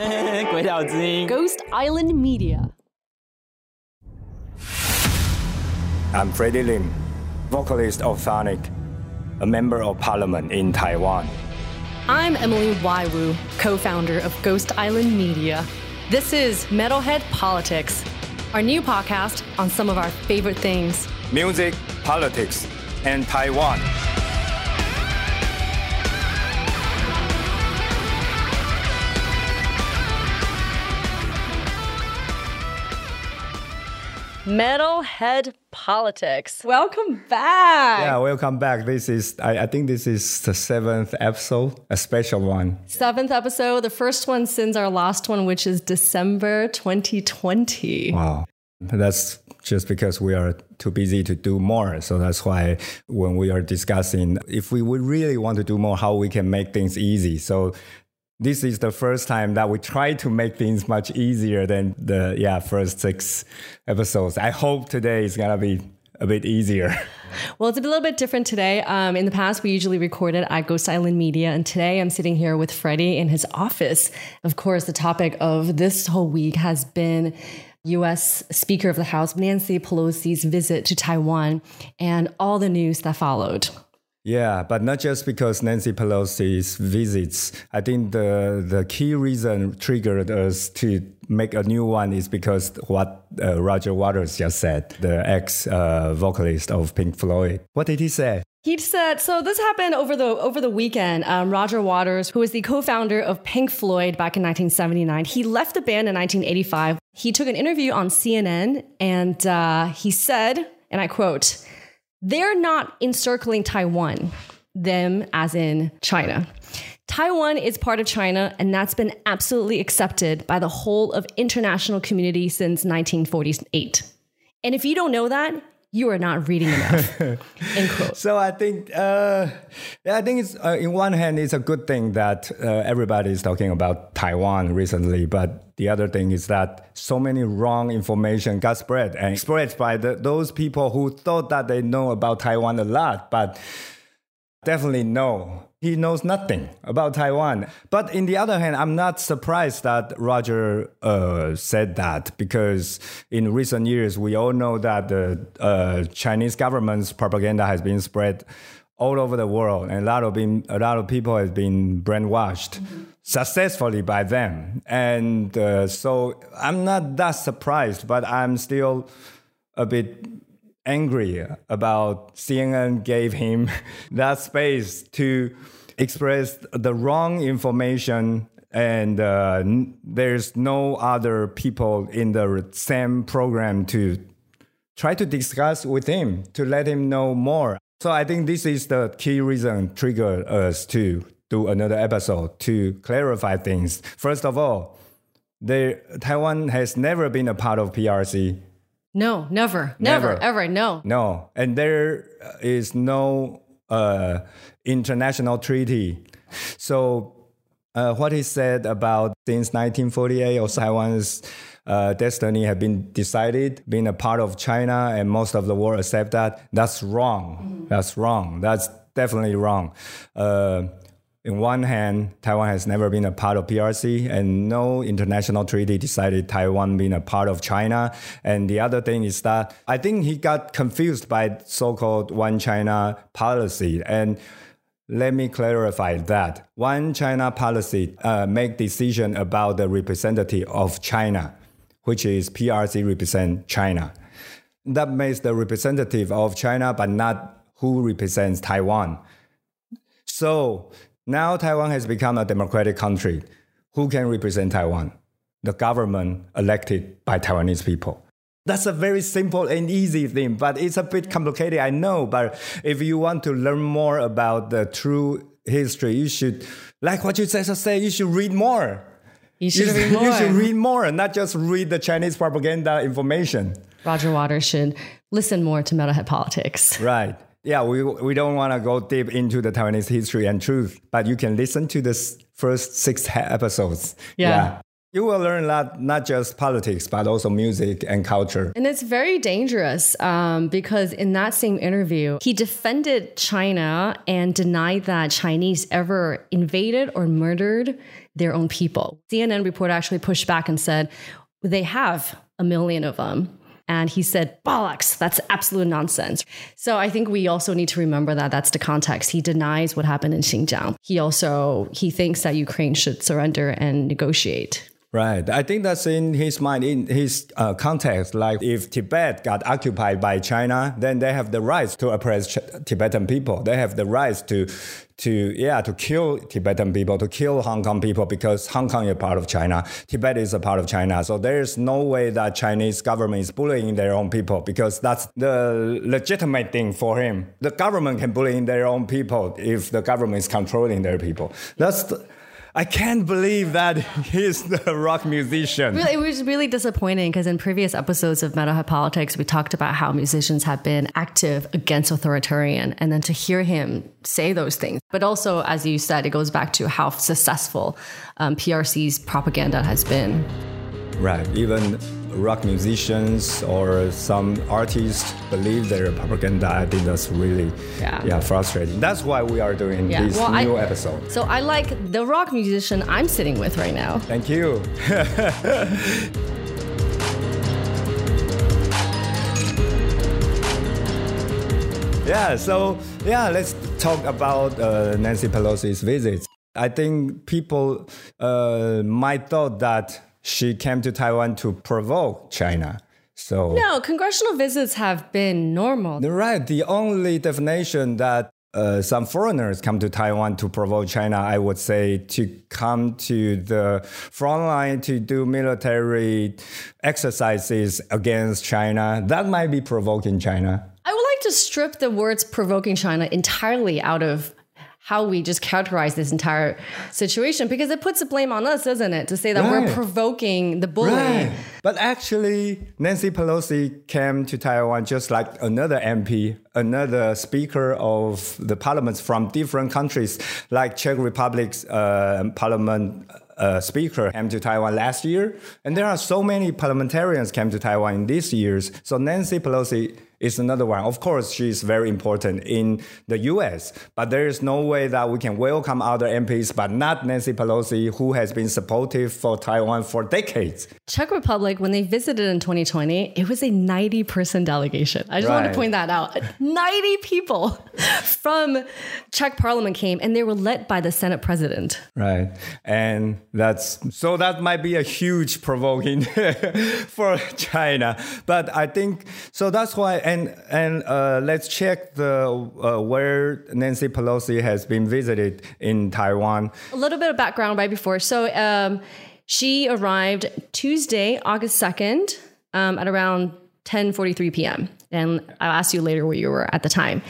鬼岛之音，Ghost Island Media。I'm Freddie Lim, vocalist of Chthonic, a member of parliament in Taiwan. I'm Emily Y. Wu, co founder of Ghost Island Media. This is Metalhead Politics, our new podcast on some of our favorite things music, politics, and Taiwan. Metalhead Politics. Welcome back. Yeah, welcome back. This is, I, I think this is the seventh episode, a special one. Seventh episode, the first one since our last one, which is December 2020. Wow. That's just because we are too busy to do more. So that's why when we are discussing if we would really want to do more, how we can make things easy. So this is the first time that we try to make things much easier than the yeah first six episodes. I hope today is gonna be a bit easier. Well, it's a little bit different today. Um, in the past, we usually recorded at Ghost Island Media, and today I'm sitting here with Freddie in his office. Of course, the topic of this whole week has been US Speaker of the House Nancy Pelosi's visit to Taiwan and all the news that followed. Yeah, but not just because Nancy Pelosi's visits. I think the the key reason triggered us to make a new one is because what uh, Roger Waters just said, the ex uh, vocalist of Pink Floyd. What did he say? He said, so this happened over the over the weekend. Um, Roger Waters, who was the co-founder of Pink Floyd back in 1979, he left the band in 1985. He took an interview on CNN and uh, he said, and I quote, "They're not encircling Taiwan, them as in China." Taiwan is part of China, and that's been absolutely accepted by the whole of international community since 1948. And if you don't know that, you are not reading enough. End quote. So I think, uh, I think it's uh, in one hand, it's a good thing that uh, everybody is talking about Taiwan recently, but the other thing is that so many wrong information got spread and spread by the, those people who thought that they know about Taiwan a lot, but definitely no. He knows nothing about Taiwan. But in the other hand, I'm not surprised that Roger uh, said that because in recent years, we all know that the uh, Chinese government's propaganda has been spread all over the world, and a lot of been, a lot of people have been brainwashed mm-hmm. successfully by them. And uh, so I'm not that surprised, but I'm still a bit angry about CNN gave him that space to express the wrong information and uh, there's no other people in the same program to try to discuss with him to let him know more. So i think this is the key reason trigger us to do another episode to clarify things. First of all there, taiwan has never been a part of prc no, never, never, never, ever, no. No, and there is no uh, international treaty. So, uh, what he said about since 1948 or Taiwan's uh, destiny had been decided, being a part of China, and most of the world accept that. That's wrong. Mm-hmm. That's wrong. That's definitely wrong. Uh, in one hand, Taiwan has never been a part of PRC, and no international treaty decided Taiwan being a part of China. And the other thing is that I think he got confused by so-called one China policy. And let me clarify that one China policy uh, make decision about the representative of China, which is PRC represent China. That makes the representative of China, but not who represents Taiwan. So now Taiwan has become a democratic country. Who can represent Taiwan? The government elected by Taiwanese people. That's a very simple and easy thing, but it's a bit complicated, I know. But if you want to learn more about the true history, you should, like what you just said, you should read more. You should, you, read more. You should read more, not just read the Chinese propaganda information. Roger Waters should listen more to Metalhead politics. Right yeah, we, we don't want to go deep into the Taiwanese history and truth, but you can listen to the first six episodes. Yeah. yeah. You will learn a lot, not just politics, but also music and culture. And it's very dangerous um, because in that same interview, he defended China and denied that Chinese ever invaded or murdered their own people. CNN reporter actually pushed back and said they have a million of them. And he said, bollocks, that's absolute nonsense. So I think we also need to remember that that's the context. He denies what happened in Xinjiang. He also, he thinks that Ukraine should surrender and negotiate. Right. I think that's in his mind, in his uh, context. Like if Tibet got occupied by China, then they have the right to oppress Ch- Tibetan people. They have the right to, to yeah, to kill Tibetan people, to kill Hong Kong people because Hong Kong is part of China. Tibet is a part of China. So there is no way that Chinese government is bullying their own people because that's the legitimate thing for him. The government can bully their own people if the government is controlling their people. That's the, I can't believe that he's the rock musician. Really, it was really disappointing because in previous episodes of Metalhead Politics, we talked about how musicians have been active against authoritarian, and then to hear him say those things. But also, as you said, it goes back to how successful um, PRC's propaganda has been. Right. Even rock musicians or some artists believe their propaganda. I think that's really Yeah. yeah frustrating. That's why we are doing Yeah, this well, I- new episode. So I like the rock musician I'm sitting with right now. Thank you. yeah, so yeah, let's talk about uh, Nancy Pelosi's visit. I think people uh, might thought that she came to Taiwan to provoke China. So No, congressional visits have been normal. Right. The only definition that uh, some foreigners come to Taiwan to provoke China, I would say, to come to the front line to do military exercises against China. That might be provoking China. I would like to strip the words provoking China entirely out of how we just characterize this entire situation because it puts the blame on us, doesn't it? To say that we're provoking the bully. But actually, Nancy Pelosi came to Taiwan just like another MP, another speaker of the parliaments from different countries, like Czech Republic's uh, parliament uh, speaker came to Taiwan last year. And there are so many parliamentarians came to Taiwan in these years. So Nancy Pelosi is another one. Of course, she's very important in the US, but there is no way that we can welcome other MPs, but not Nancy Pelosi, who has been supportive for Taiwan for decades. Czech Republic, when they visited in 2020, it was a 90 person delegation. I just want to point that out. 90 people from Czech parliament came and they were led by the Senate president. Right. And that's so that might be a huge provoking for China. But I think so that's why and and uh, let's check the uh, where Nancy Pelosi has been visited in Taiwan. A little bit of background right before. So um, she arrived Tuesday, August 2nd um, at around 10:43 p.m. And I'll ask you later where you were at the time.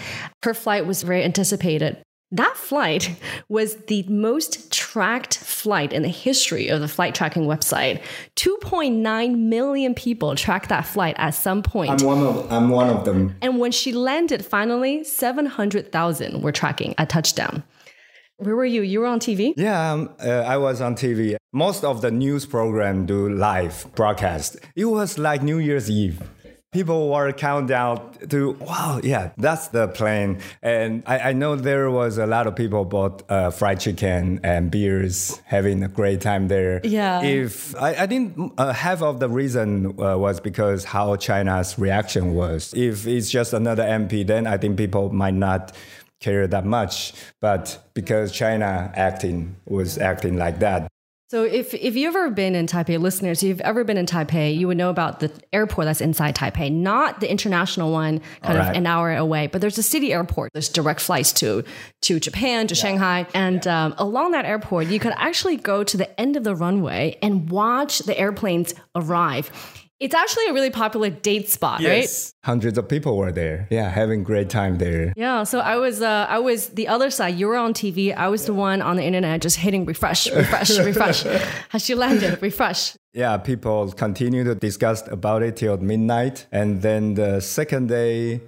Her flight was very anticipated. That flight was the most tracked flight in the history of the flight tracking website. 2.9 million people tracked that flight at some point. I'm one of I'm one of them. And when she landed, finally, 700,000 were tracking a touchdown. Where were you? You were on TV? Yeah, um, uh, I was on TV. Most of the news program do live broadcast. It was like New Year's Eve. People were countdown to wow, yeah, that's the plane. And I, I know there was a lot of people bought uh, fried chicken and beers, having a great time there. Yeah. If I, I think uh, half of the reason uh, was because how China's reaction was. If it's just another MP, then I think people might not care that much. But because China acting was acting like that, So if if you've ever been in Taipei, listeners, if you've ever been in Taipei, you would know about the airport that's inside Taipei, not the international one, kind of an hour away. But there's a city airport. There's direct flights to to Japan, to Shanghai, and um, along that airport, you could actually go to the end of the runway and watch the airplanes arrive. It's actually a really popular date spot, right? hundreds of people were there. Yeah, having great time there. Yeah, so I was uh, I was the other side. You were on TV. I was the one on the internet just hitting refresh, refresh, refresh. Has she landed? Refresh. Yeah, people continue to discuss about it till midnight. And then the second day,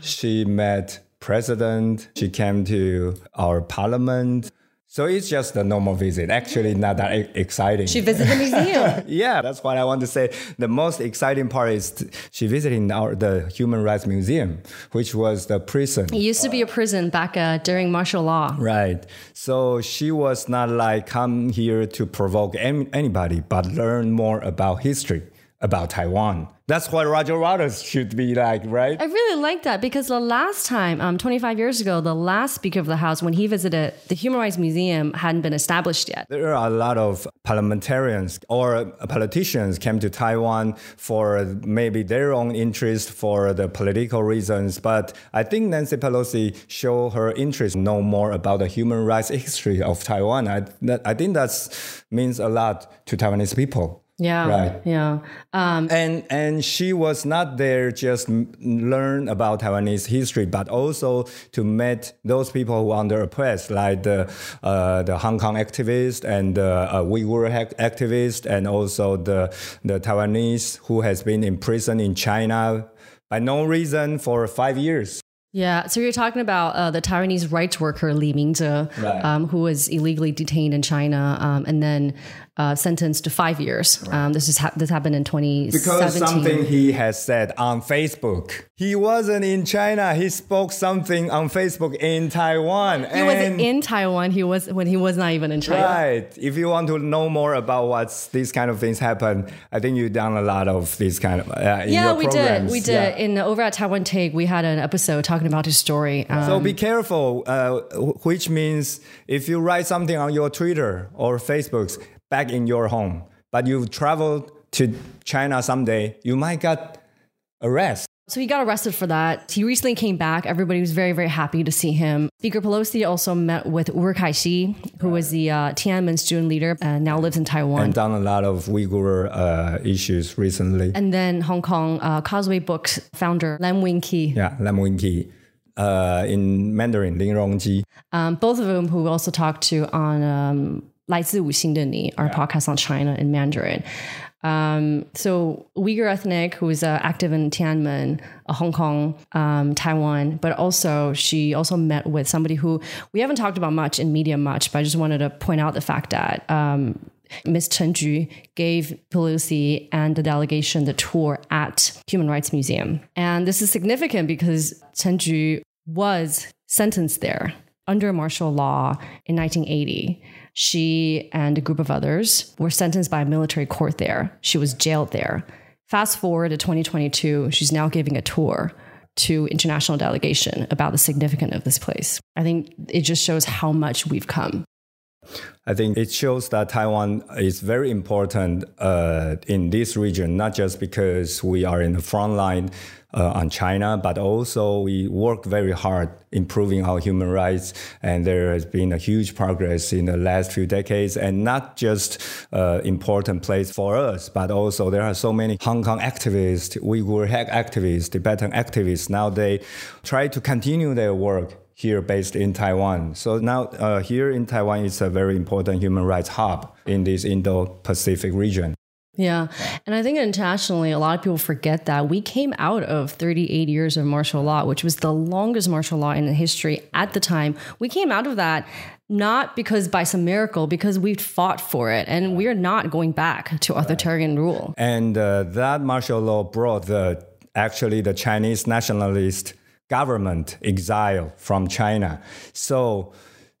she met president. She came to our parliament. So it's just a normal visit. Actually, not that e- exciting. She visited the museum. yeah, that's what I want to say. The most exciting part is t- she visited our the Human Rights Museum, which was the prison. it used to be a prison back uh, during martial law. Right. So she was not like come here to provoke any, anybody, but learn more about history, about Taiwan. That's what Roger Waters should be like, right? I really like that because the last time, um, 25 years ago, the last Speaker of the House, when he visited the Human Rights Museum, hadn't been established yet. There are a lot of parliamentarians or politicians came to Taiwan for maybe their own interest for the political reasons. But I think Nancy Pelosi showed her interest know more about the human rights history of Taiwan. I, that, I think that means a lot to Taiwanese people. Yeah. Right. Yeah. Um, and and she was not there just learn about Taiwanese history, but also to meet those people who are under oppressed, like the uh, the Hong Kong activist and the uh, Uyghur activist, and also the the Taiwanese who has been in prison in China by no reason for five years. Yeah. So you're talking about uh, the Taiwanese rights worker Li Mingzhe, Right. um, who was illegally detained in China um, and then uh, sentenced to five years. Um, this is ha- this happened in 2017. Because something he has said on Facebook. He wasn't in China. He spoke something on Facebook in Taiwan. he was in Taiwan. He was when he was not even in China. Right. If you want to know more about what's these kind of things happen, I think you've done a lot of these kind of uh, Yeah, we did. We did. Yeah. In over at Taiwan Take, we had an episode talking about his story. Um, So be careful, uh, which means if you write something on your Twitter or Facebooks back in your home, but you've traveled to China someday, you might get arrested. So he got arrested for that. He recently came back. Everybody was very, very happy to see him. Speaker Pelosi also met with Wu'er Kaixi, who was the uh, Tiananmen student leader and now lives in Taiwan. And done a lot of Uyghur uh, issues recently. And then Hong Kong uh, Causeway Books founder Lam Wing Kee. Yeah, Lam Wing Kee Uh, in Mandarin, Lin Rongji. Um, both of whom who we also talked to on um, 来自五星的你, our yeah. podcast on China in Mandarin. Um, so Uyghur ethnic who is uh, active in Tiananmen, uh, Hong Kong, um, Taiwan, but also she also met with somebody who we haven't talked about much in media much, but I just wanted to point out the fact that um, Ms. Chen Ju gave Pelosi and the delegation the tour at Human Rights Museum. And this is significant because Chen Ju was sentenced there under martial law in 1980. She and a group of others were sentenced by a military court there. She was jailed there. Fast forward to 2022, she's now giving a tour to international delegation about the significance of this place. I think it just shows how much we've come. I think it shows that Taiwan is very important uh, in this region, not just because we are in the front line uh, on China, but also we work very hard improving our human rights. And there has been a huge progress in the last few decades, and not just uh, important place for us, but also there are so many Hong Kong activists, Uyghur hack activists, Tibetan activists. Now they try to continue their work here based in Taiwan. So now uh, here in Taiwan is a very important human rights hub in this Indo-Pacific region. Yeah. And I think internationally, a lot of people forget that we came out of 38 years of martial law, which was the longest martial law in the history at the time. We came out of that not because by some miracle, because we fought for it. And we're not going back to authoritarian rule. And uh, that martial law brought the actually the Chinese nationalist government exile from China. So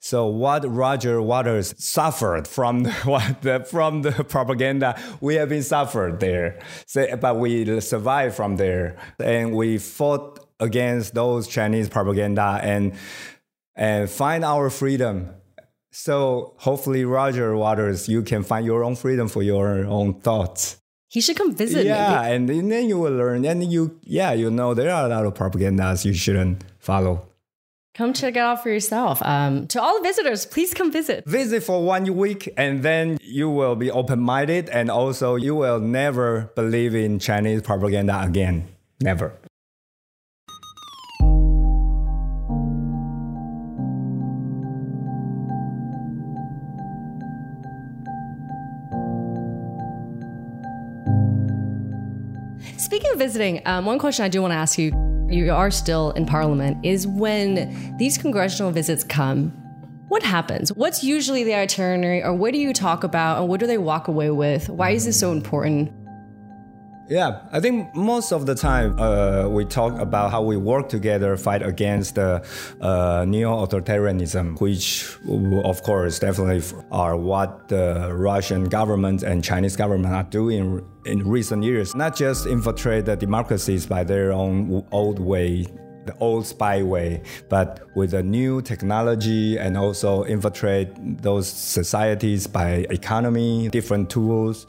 so what Roger Waters suffered from the, from the propaganda, we have been suffered there. So, but we survived from there, and we fought against those Chinese propaganda and and find our freedom. So hopefully, Roger Waters, you can find your own freedom for your own thoughts. He should come visit Yeah, maybe. and then you will learn, and you yeah, you know there are a lot of propagandas you shouldn't follow. Come check it out for yourself. Um, to all the visitors, please come visit. Visit for one week, and then you will be open-minded, and also you will never believe in Chinese propaganda again. Never. Speaking of visiting, um, one question I do want to ask you you are still in parliament is when these congressional visits come What happens? What's usually the itinerary, or what do you talk about, and what do they walk away with? Why is this so important? Yeah, I think most of the time uh, we talk about how we work together, fight against uh, neo-authoritarianism, which, of course, definitely are what the Russian government and Chinese government are doing in recent years. Not just infiltrate the democracies by their own old way the old spy way, but with the new technology and also infiltrate those societies by economy, different tools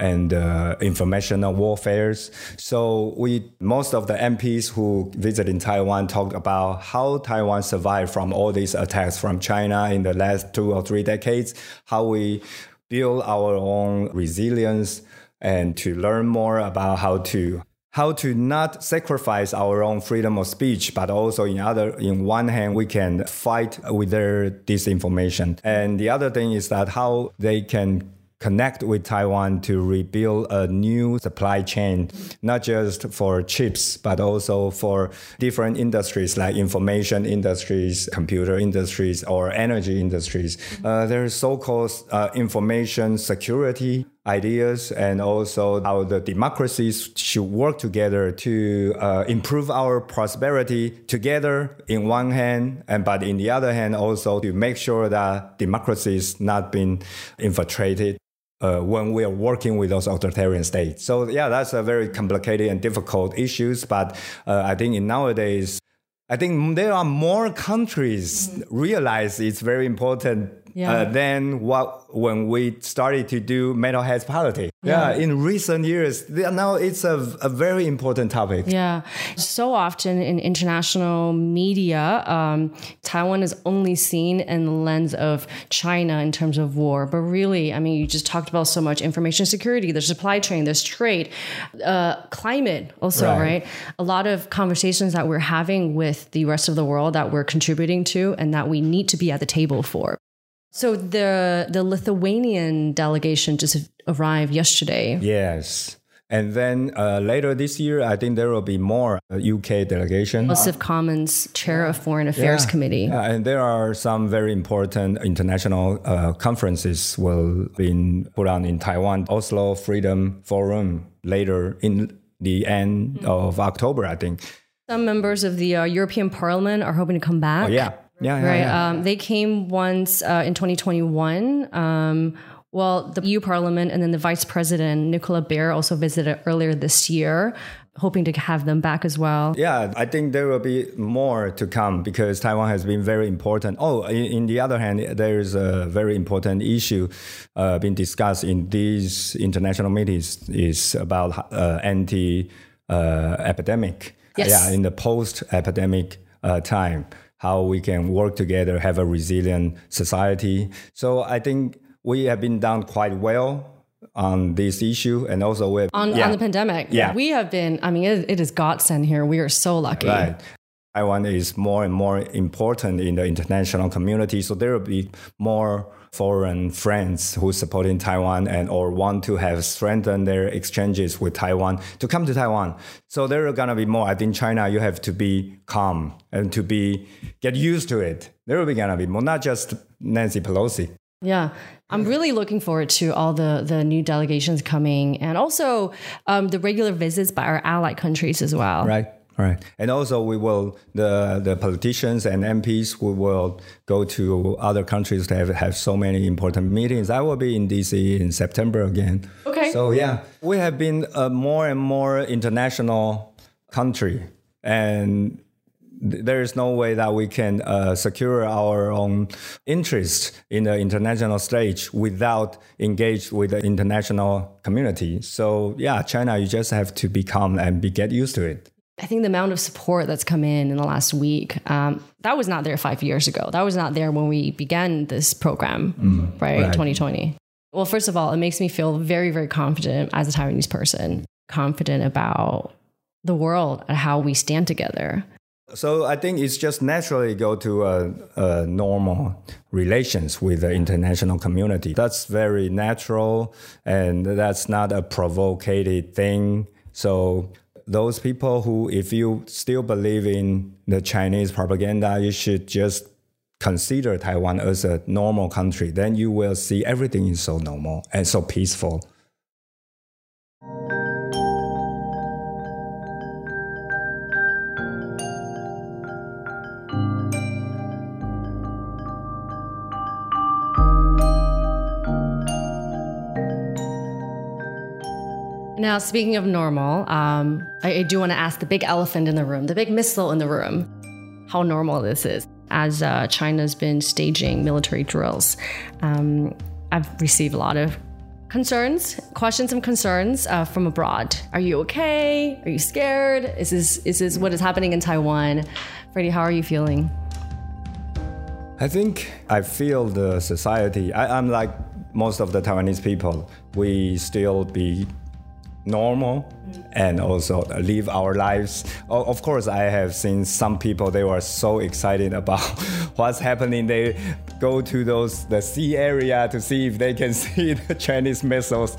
and uh, informational warfares. So we most of the MPs who visited in Taiwan talked about how Taiwan survived from all these attacks from China in the last two or three decades, how we build our own resilience and to learn more about how to how to not sacrifice our own freedom of speech, but also in other, in one hand, we can fight with their disinformation. And the other thing is that how they can connect with Taiwan to rebuild a new supply chain, not just for chips, but also for different industries like information industries, computer industries, or energy industries. Uh, there's so-called uh, information security ideas and also how the democracies should work together to uh, improve our prosperity together in one hand and but in the other hand also to make sure that democracy is not being infiltrated uh, when we are working with those authoritarian states. So yeah, that's a very complicated and difficult issues. But uh, I think in nowadays, I think there are more countries mm-hmm. realize it's very important yeah. uh, than what when we started to do Metalhead Politics. Yeah. yeah. in recent years, now it's a, a very important topic. Yeah, so often in international media, um, Taiwan is only seen in the lens of China in terms of war. But really, I mean, you just talked about so much information security, there's supply chain, there's trade, uh, climate also, right. right? A lot of conversations that we're having with the rest of the world that we're contributing to and that we need to be at the table for. So the the Lithuanian delegation just arrived yesterday. Yes. And then uh, later this year, I think there will be more UK uh, delegation. House of Commons Chair of Foreign Affairs yeah. Committee. Yeah, and there are some very important international uh, conferences will be put on in Taiwan. Oslo Freedom Forum later in the end mm-hmm. of October, I think. Some members of the uh, European Parliament are hoping to come back. Oh, yeah. Yeah, yeah, right. Yeah. Um, they came once uh, in 2021. Um, well, the EU Parliament and then the Vice President Nicola Beer also visited earlier this year, hoping to have them back as well. Yeah, I think there will be more to come because Taiwan has been very important. Oh, in, in the other hand, there is a very important issue uh, being discussed in these international meetings is about uh, anti uh, epidemic. Yes. Yeah, in the post epidemic uh, time how we can work together, have a resilient society. So I think we have been done quite well on this issue and also with on, yeah. on the pandemic. Yeah. We have been, I mean, it, it is godsend here. We are so lucky. Right. Taiwan is more and more important in the international community. So there will be more foreign friends who support in Taiwan and or want to have strengthened their exchanges with Taiwan to come to Taiwan. So there are gonna be more. I think China, you have to be calm and to be get used to it. There will be gonna be more, not just Nancy Pelosi. Yeah, I'm really looking forward to all the the new delegations coming, and also um, the regular visits by our allied countries as well. Right. Right. And also we will the the politicians and MPs we will go to other countries to have, have so many important meetings. I will be in DC in September again. Okay. So yeah, we have been a more and more international country and there is no way that we can uh, secure our own interest in the international stage without engage with the international community. So yeah, China, you just have to become and be get used to it. I think the amount of support that's come in in the last week, um, that was not there five years ago. That was not there when we began this program, mm, right, right, 2020. Well, first of all, it makes me feel very, very confident as a Taiwanese person, confident about the world and how we stand together. So I think it's just naturally go to a, a, normal relations with the international community. That's very natural, and that's not a provocated thing. So those people who, if you still believe in the Chinese propaganda, you should just consider Taiwan as a normal country, then you will see everything is so normal and so peaceful. Now, speaking of normal, um, I, I, do want to ask the big elephant in the room, the big missile in the room, how normal this is. As uh, China's been staging military drills, um, I've received a lot of concerns, questions and concerns uh, from abroad. Are you okay? Are you scared? Is this is this what is happening in Taiwan? Freddie, how are you feeling? I think I feel the society. I, I'm like most of the Taiwanese people. We still be normal and also live our lives. Of course, I have seen some people they were so excited about what's happening. They go to those the sea area to see if they can see the Chinese missiles,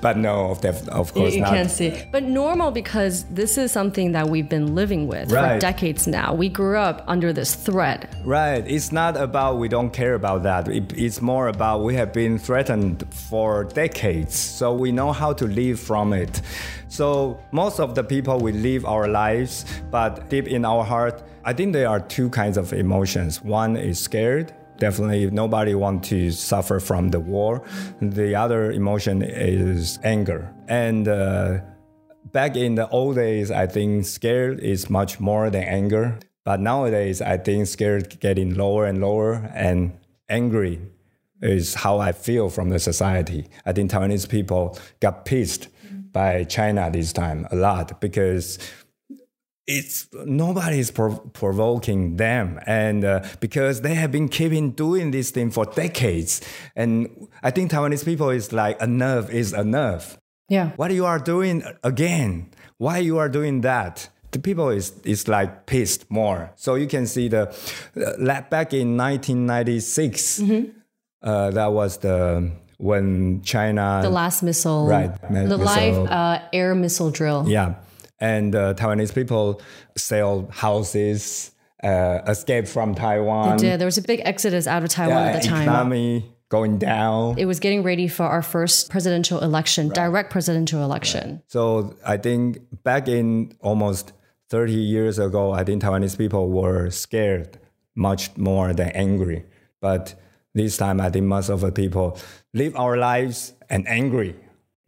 but no, of, of course you, you not. can't see. But normal because this is something that we've been living with right. for decades now. We grew up under this threat. Right. It's not about we don't care about that. It, it's more about we have been threatened for decades, so we know how to live from it. So most of the people we live our lives, but deep in our heart, I think there are two kinds of emotions. One is scared. Definitely, nobody wants to suffer from the war. The other emotion is anger. And uh, back in the old days, I think scared is much more than anger. But nowadays, I think scared getting lower and lower, and angry is how I feel from the society. I think Taiwanese people got pissed by China this time a lot because it's nobody is prov- provoking them. And uh, because they have been keeping doing this thing for decades. And i think taiwanese people is like enough is enough. Yeah. What you are doing again? Why you are doing that? The people is is like pissed more. So you can see the uh, back in 1996 mm-hmm. uh, that was the when China the last missile. Right the missile, live uh, air missile drill. Yeah. And uh, Taiwanese people sell houses uh, escape from Taiwan. They did. There was a big exodus out of Taiwan yeah, at the time. economy going down. It was getting ready for our first presidential election right. direct presidential election. Right. so I think back in almost 30 years ago I think Taiwanese people were scared much more than angry. But this time I think most of the people live our lives and angry.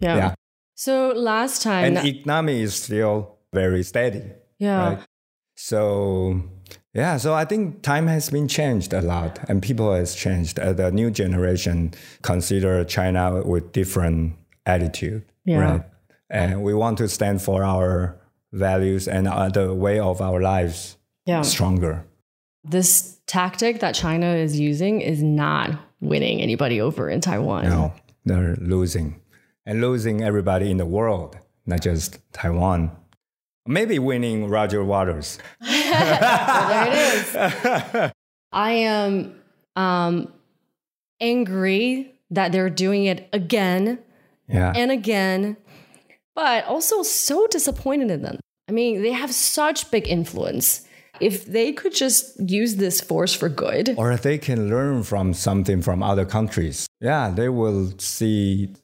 Yeah. yeah. So last time and economy is still very steady. Yeah. Right? So yeah, so I think time has been changed a lot, and people has changed. Uh, the new generation consider China with different attitude, yeah. right? And we want to stand for our values and the way of our lives yeah. stronger. This tactic that China is using is not winning anybody over in Taiwan. No, they're losing and losing everybody in the world, not just Taiwan. Maybe winning Roger Waters. well, there it is. I am um, angry that they're doing it again yeah. and again, but also so disappointed in them. I mean, they have such big influence if they could just use this force for good. Or if they can learn from something from other countries. Yeah, they will see.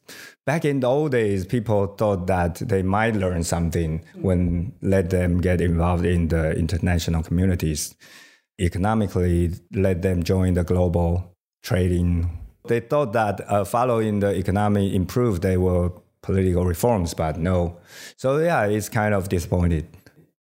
Back in the old days, people thought that they might learn something when let them get involved in the international communities. Economically, let them join the global trading. They thought that uh, following the economy improve, they will political reforms, but no. So yeah, it's kind of disappointed.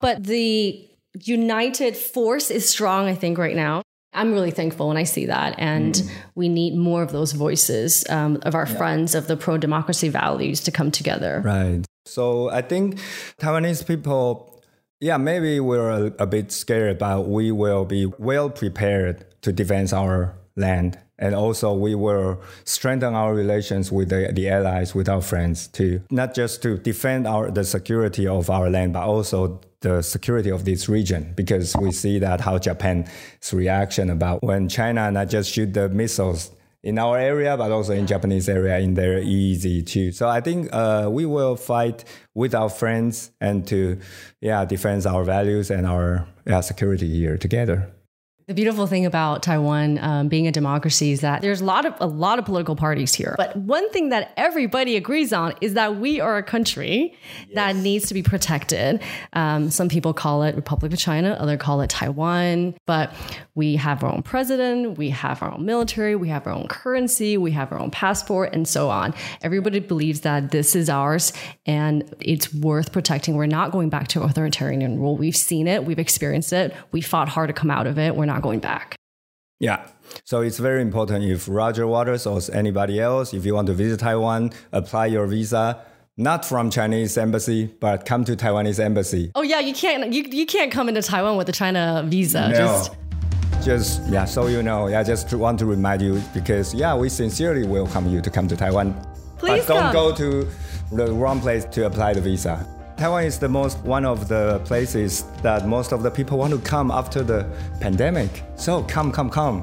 But the united force is strong, I think, right now. I'm really thankful when I see that. And mm. we need more of those voices um, of our yeah. friends of the pro democracy values to come together. Right. So I think Taiwanese people, yeah, maybe we're a, a bit scared, but we will be well prepared to defend our land. And also, we will strengthen our relations with the, the allies, with our friends, too. Not just to defend our the security of our land, but also the security of this region because we see that how Japan's reaction about when China not just shoot the missiles in our area, but also in Japanese area in their EEZ too. So I think uh, we will fight with our friends and to yeah defend our values and our yeah, security here together. The beautiful thing about Taiwan um, being a democracy is that there's a lot of a lot of political parties here. But one thing that everybody agrees on is that we are a country yes. that needs to be protected. Um, some people call it Republic of China, other call it Taiwan. But we have our own president, we have our own military, we have our own currency, we have our own passport, and so on. Everybody believes that this is ours and it's worth protecting. We're not going back to authoritarian rule. We've seen it, we've experienced it, we fought hard to come out of it. We're not going back. Yeah. So it's very important if Roger Waters or anybody else, if you want to visit Taiwan, apply your visa not from Chinese embassy, but come to Taiwanese embassy. Oh yeah, you can't you, you can't come into Taiwan with a China visa. No. Just just yeah, so you know, yeah, just want to remind you because yeah, we sincerely welcome you to come to Taiwan. Please but don't come. go to the wrong place to apply the visa. Taiwan is the most one of the places that most of the people want to come after the pandemic. So come, come, come.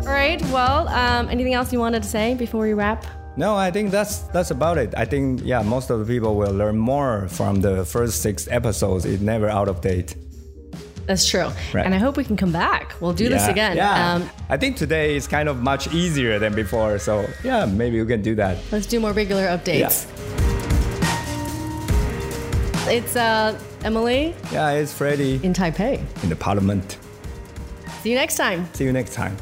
All right. Well, um, anything else you wanted to say before we wrap? No, I think that's that's about it. I think yeah, most of the people will learn more from the first six episodes. It's never out of date. That's true. Right. And I hope we can come back. We'll do yeah, this again. Yeah. Um, I think today is kind of much easier than before. So, yeah, maybe we can do that. Let's do more regular updates. Yeah. It's uh, Emily. Yeah, it's Freddie. In Taipei. In the parliament. See you next time. See you next time.